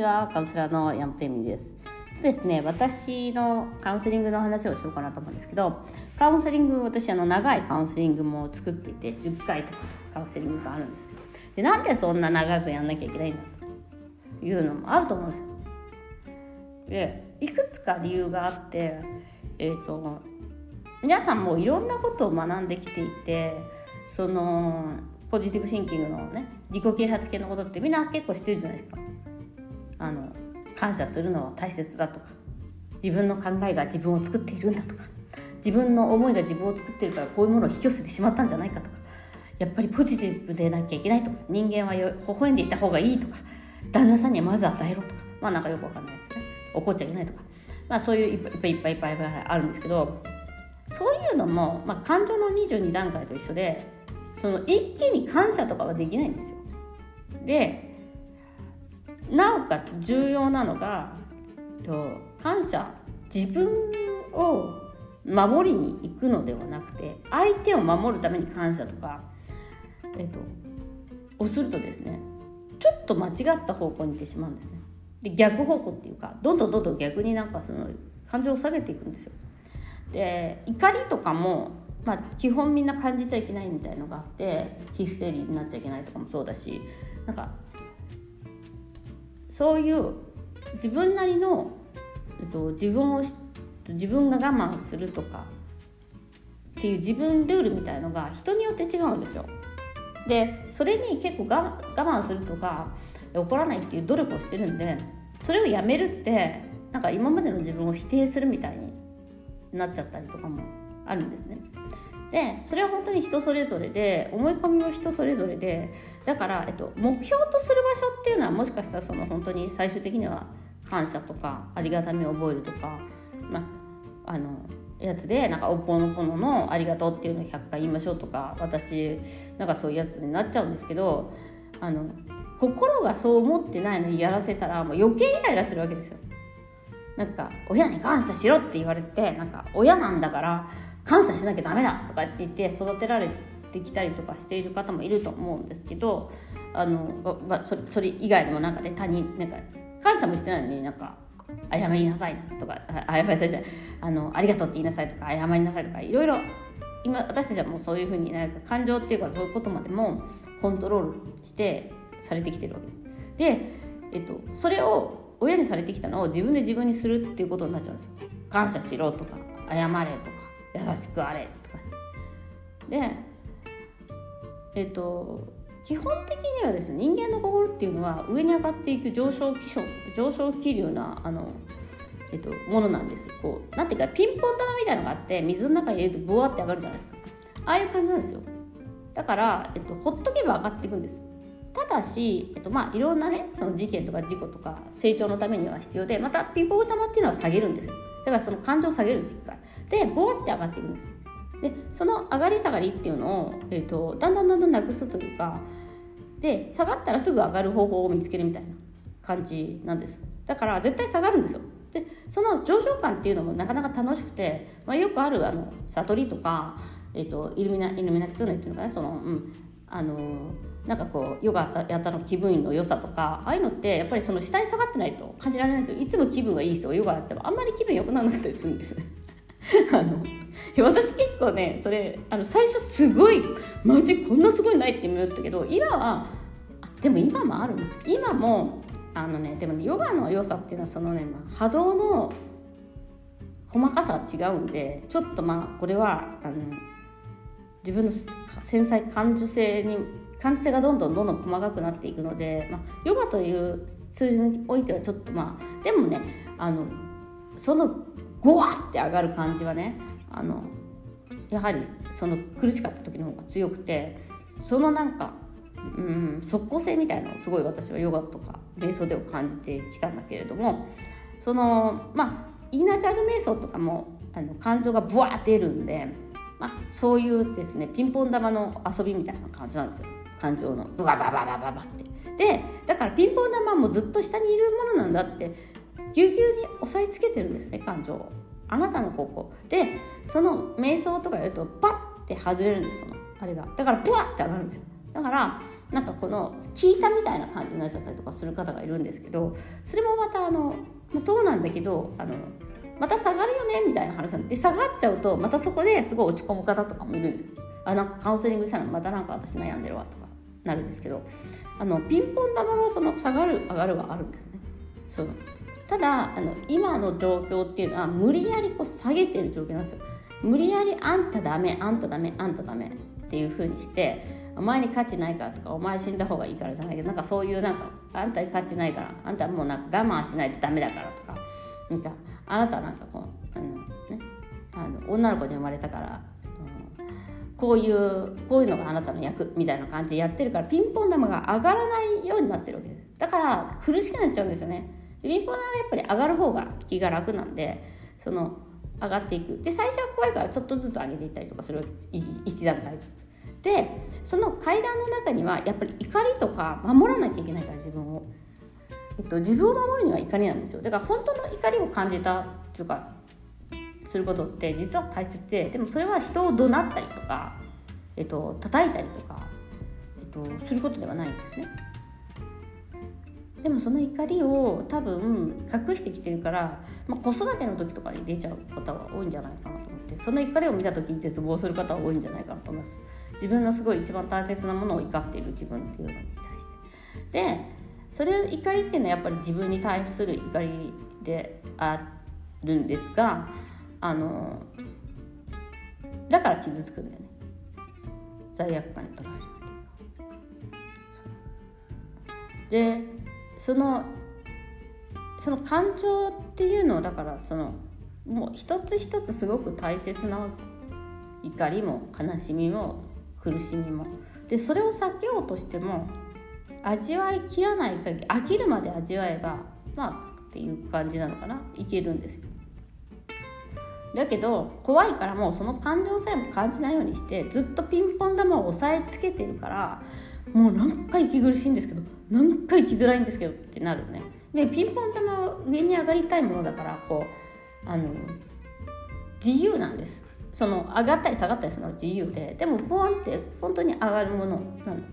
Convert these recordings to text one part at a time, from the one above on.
ちはカウンセラーの山本恵美です。ですね私のカウンセリングの話をしようかなと思うんですけどカウンセリング私あの長いカウンセリングも作っていて10回とかカウンセリングがあるんですでなんでそんな長くやんなきゃいけないんだというのもあると思うんですよ。でいくつか理由があってえっ、ー、と皆さんもいろんなことを学んできていてそのポジティブシンキングのね自己啓発系のことってみんな結構知ってるじゃないですか。あの感謝するのは大切だとか自分の考えが自分を作っているんだとか自分の思いが自分を作ってるからこういうものを引き寄せてしまったんじゃないかとかやっぱりポジティブでなきゃいけないとか人間は微笑んでいた方がいいとか旦那さんにはまず与えろとかまあなんかよくわかんないやつね怒っちゃいけないとかまあそういういっぱいいっぱいいっぱいいっぱいあるんですけどそういうのも、まあ、感情の22段階と一緒でその一気に感謝とかはできないんですよ。でなおかつ重要なのがと感謝自分を守りに行くのではなくて相手を守るために感謝とか、えっと、をするとですねちょっと間違った方向に行ってしまうんですね。で逆方向っていうかどんどんどんどん逆になんかその感情を下げていくんですよ。で怒りとかも、まあ、基本みんな感じちゃいけないみたいのがあってヒステリーになっちゃいけないとかもそうだしなんかそういう自分なりの、えっと、自分を自分が我慢するとかっていう自分ルールみたいのが人によって違うんですよ。でそれに結構我慢するとか怒らないっていう努力をしてるんでそれをやめるってなんか今までの自分を否定するみたいになっちゃったりとかもあるんですね。でそれは本当に人それぞれで思い込みは人それぞれでだから、えっと、目標とする場所っていうのはもしかしたらその本当に最終的には感謝とかありがたみを覚えるとか、まあ、あのやつでなんか「おっぽのぽののありがとう」っていうのを100回言いましょうとか私なんかそういうやつになっちゃうんですけどあの心がそう思ってないのにやらせたらもう余計イライラするわけですよ。なんか親に感謝しろって言われてなんか親なんだから感謝しなきゃダメだとかって言って育てられてきたりとかしている方もいると思うんですけどあの、まあ、それそれ以外にもなんかね他人なんか感謝もしてないのになんか謝りなさいとか謝りなさいあのありがとうって言いなさいとか謝りなさいとかいろいろ今私たちはもうそういうふうになんか感情っていうかそういうことまでもコントロールしてされてきてるわけです。で、えっと、それを親にされてきたのを自分で自分にするっていうことになっちゃうんですよ。感謝しろとか謝れとか優しくあれとか。でえっと基本的にはですね人間の心っていうのは上に上がっていく上昇気象上昇気流なあの、えっと、ものなんですこうなんていうかピンポン玉みたいなのがあって水の中に入れるとボワって上がるじゃないですか。ああいう感じなんですよ。だから、えっと、ほっとけば上がっていくんですただし、えっとまあ、いろんなねその事件とか事故とか成長のためには必要でまたピンポン玉っていうのは下げるんですよ。だからその感情を下げるんです一回でボワって上がっていくんですでその上がり下がりっていうのを、えーと、だんだんだんだんなくすというかで下がったらすぐ上がる方法を見つけるみたいな感じなんですだから絶対下がるんですよでその上昇感っていうのもなかなか楽しくて、まあ、よくあるあの悟りとか、えーと、イルミナイルミナッツーネっていうのかなその、うん、あのなんかこうヨガやったの気分の良さとかああいうのってやっぱりその下に下がってないと感じられないんですよ。いつも気分がいい人がヨガやってもあんまり気分良くならなかったりするんです。あの私結構ねそれあの最初すごいマジこんなすごいないって思ったけど今はでも今もあるな。今もあのねでも、ね、ヨガの良さっていうのはそのね、まあ、波動の細かさは違うんでちょっとまあこれはあの自分の繊細感受性に感受性がどんどんどんどん細かくなっていくので、まあ、ヨガというツールにおいてはちょっとまあでもねあのそのゴワって上がる感じはねあのやはりその苦しかった時の方が強くてそのなんか、うん、即効性みたいなのをすごい私はヨガとか瞑想では感じてきたんだけれどもそのまあイーナーチャイド瞑想とかもあの感情がブワー出るんで、まあ、そういうですねピンポン玉の遊びみたいな感じなんですよ。感情の。バババババって。でだからピンポン玉もずっと下にいるものなんだって。ぎゅうぎゅうに押さえつけてるんですね感情を。あなたのここでその瞑想とかやるとパッて外れるんですそのあれが。だからブワッて上がるんですよ。だからなんかこの聞いたみたいな感じになっちゃったりとかする方がいるんですけどそれもまたあの、まあ、そうなんだけどあのまた下がるよねみたいな話なんで下がっちゃうとまたそこですごい落ち込む方とかもいるんですあなんかカウンセリングしたらまたなんか私悩んでるわとか。なるんですけどあのピンポン玉はその下がる上がるはあるんですね。そう。ただあの今の状況っていうのは無理やりこう下げてる状況なんですよ。無理やりあんたダメあんたダメあんたダメっていう風にしてお前に価値ないからとかお前死んだ方がいいからじゃないけどなんかそういうなんかあんたに価値ないからあんたもうなんか我慢しないとダメだからとかなんかあなたなんかこうあの、ね、あの女の子に生まれたから、こういうこういうのがあなたの役みたいな感じでやってるからピンポン玉が上がらないようになってるわけです。だから苦しくなっちゃうんですよね。ピンポン玉はやっぱり上がる方が気が楽なんでその上がっていく。で最初は怖いからちょっとずつ上げていったりとかする一段階ずつ。でその階段の中にはやっぱり怒りとか守らなきゃいけないから自分を、えっと、自分を守るには怒りなんですよ。だから本当の怒りを感じたというかすることって実は大切ででもそれは人を怒鳴ったりとか、えっと叩いたりとか、えっと、することではないんですね。でもその怒りを多分隠してきてるから、まあ、子育ての時とかに出ちゃう方は多いんじゃないかなと思ってその怒りを見た時に絶望する方は多いんじゃないかなと思います。自分のすごい一番大切なものを怒っている自分っていうのに対して。でそれ怒りっていうのはやっぱり自分に対する怒りであるんですがあのだから傷つくんだよね。罪悪感にとられるでそのその感情っていうのをだからそのもう一つ一つすごく大切な怒りも悲しみも苦しみも。でそれを避けようとしても味わいきらない限り飽きるまで味わえばまあっていう感じなのかな。いけるんですよ。だけど怖いからもうその感情さえも感じないようにしてずっとピンポン玉を押さえつけてるからもう何回息苦しいんですけど何回生きづらいんですけどってなるね。でピンポン玉は上に上がりたいものだからこうあの自由なんです。その上がったり下がったりするのは自由ででもポンって本当に上がるもの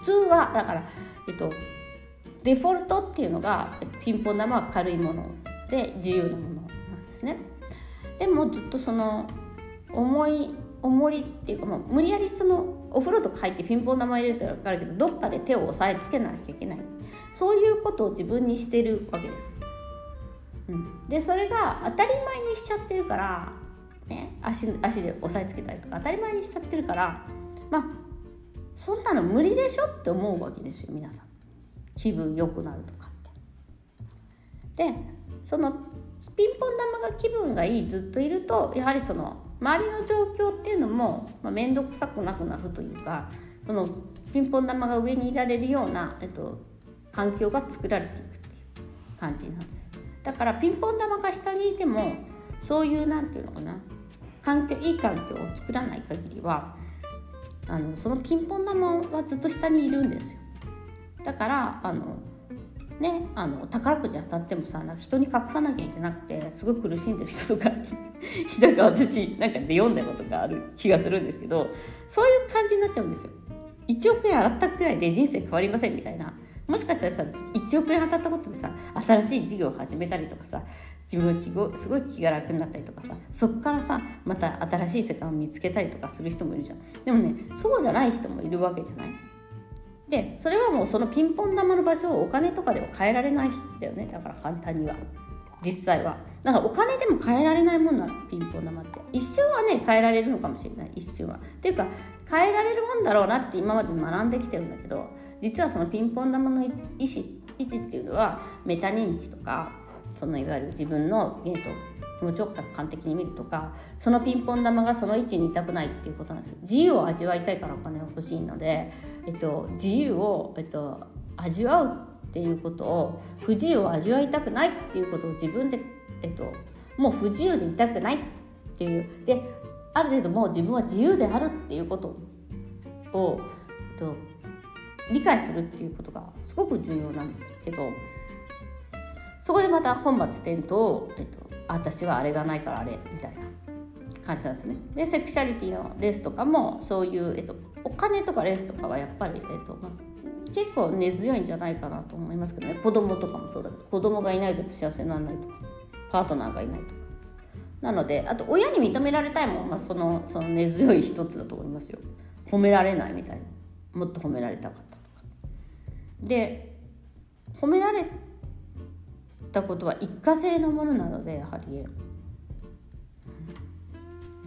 普通はだからえっとデフォルトっていうのがピンポン玉は軽いもので自由なものなんですね。でもずっとその重い重りっていうかもう無理やりそのお風呂とか入ってピンポン玉入れると分かるけどどっかで手を押さえつけなきゃいけないそういうことを自分にしてるわけです。うん、でそれが当たり前にしちゃってるから、ね、足足で押さえつけたりとか当たり前にしちゃってるからまあそんなの無理でしょって思うわけですよ皆さん気分良くなるとかって。でそのピンポン玉が気分がいいずっといるとやはりその周りの状況っていうのも面倒、くさくなくなるというかそのピンポン玉が上にいられるような、えっと、環境が作られていくっていう感じなんです。だからピンポン玉が下にいてもそういうなんていうのかな環境いい環境を作らない限りはあのそのピンポン玉はずっと下にいるんですよ。だからあのねあの宝くじ当たってもさなんか人に隠さなきゃいけなくてすごい苦しんでる人とかなんか私なんかで読んだことがある気がするんですけどそういう感じになっちゃうんですよ。1億円洗ったくらいで人生変わりませんみたいな。もしかしたらさ1億円当たったことでさ新しい事業を始めたりとかさ自分がすごい気が楽になったりとかさそこからさまた新しい世界を見つけたりとかする人もいるじゃん。でもねそうじゃない人もいるわけじゃない。でそれはもうそのピンポン玉の場所をお金とかでは変えられないんだよね。だから簡単には。実際は。だからお金でも変えられないもんなのピンポン玉って。一瞬はね変えられるのかもしれない。一瞬は。っていうか変えられるもんだろうなって今まで学んできてるんだけど実はそのピンポン玉の位置位置っていうのはメタ認知とかそのいわゆる自分の、えーと持ちを客観的に見るとかそのピンポン玉がその位置にいたくないっていうことなんです。自由を味わいたいからお金が欲しいので、えっと、自由を、えっと、味わうっていうことを不自由を味わいたくないっていうことを自分で、えっと、もう不自由でいたくないっていう。である程度もう自分は自由であるっていうことを、えっと、理解するっていうことがすごく重要なんですけどそこでまた本末転倒、えっと、私はあれがないからあれみたいな感じなんですね。でセクシャリティのレースとかもそういう、えっと、お金とかレースとかはやっぱり、えっとまあ、結構根強いんじゃないかなと思いますけどね。子供とかもそうだけど子供がいないと幸せにならないとか。パートナーがいないとか。なのであと親に認められたいもん、まあ、そのその根強い一つだと思いますよ褒められないみたいな。もっと褒められたかったとか。で褒められたことは一過性のものなのでやはり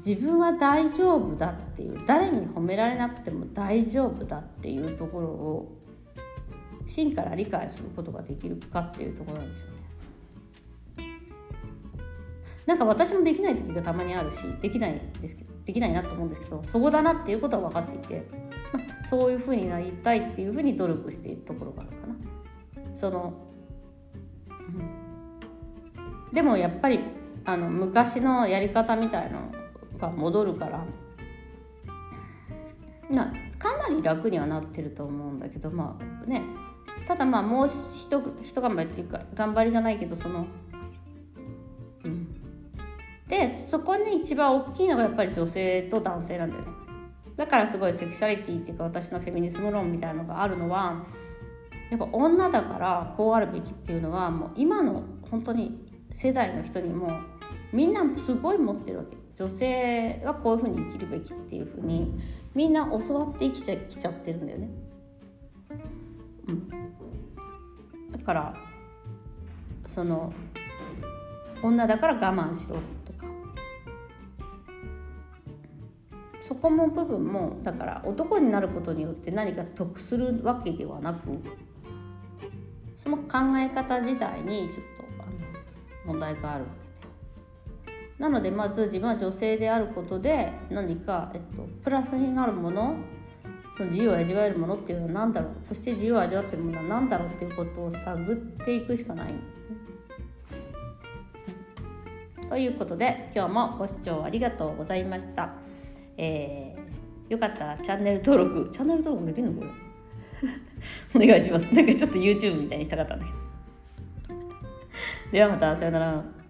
自分は大丈夫だっていう誰に褒められなくても大丈夫だっていうところを真から理解することができるかっていうところですよね。なんか私もできない時がたまにあるしできないですけどできないなと思うんですけどそこだなっていうことは分かっていて、まあ、そういうふうになりたいっていうふうに努力しているところがあるかな。その、うん、でもやっぱりあの昔のやり方みたいのが戻るから。なかなり楽にはなってると思うんだけどまあね。ただまあもうひとひと頑張りっていうか頑張りじゃないけどそのうん。でそこに一番大きいのがやっぱり女性と男性なんだよね。だからすごいセクシャリティっていうか私のフェミニズム論みたいのがあるのはやっぱ女だからこうあるべきっていうのはもう今の本当に世代の人にもみんなすごい持ってるわけ。女性はこういうふうに生きるべきっていうふうにみんな教わって生きちゃきちゃってるんだよね。うん、だからその女だから我慢しろとか。そこも部分もだから男になることによって何か得するわけではなくの考え方自体にちょっとあの問題があるわけなのでまず自分は女性であることで何か、えっと、プラスになるものその自由を味わえるものっていうのは何だろうそして自由を味わってるものは何だろうっていうことを探っていくしかない。ということで今日もご視聴ありがとうございました。えー、よかったらチャンネル登録チャンネル登録できるのこれ お願いします。なんかちょっと YouTube みたいにしたかったんだけど。ではまたさよなら。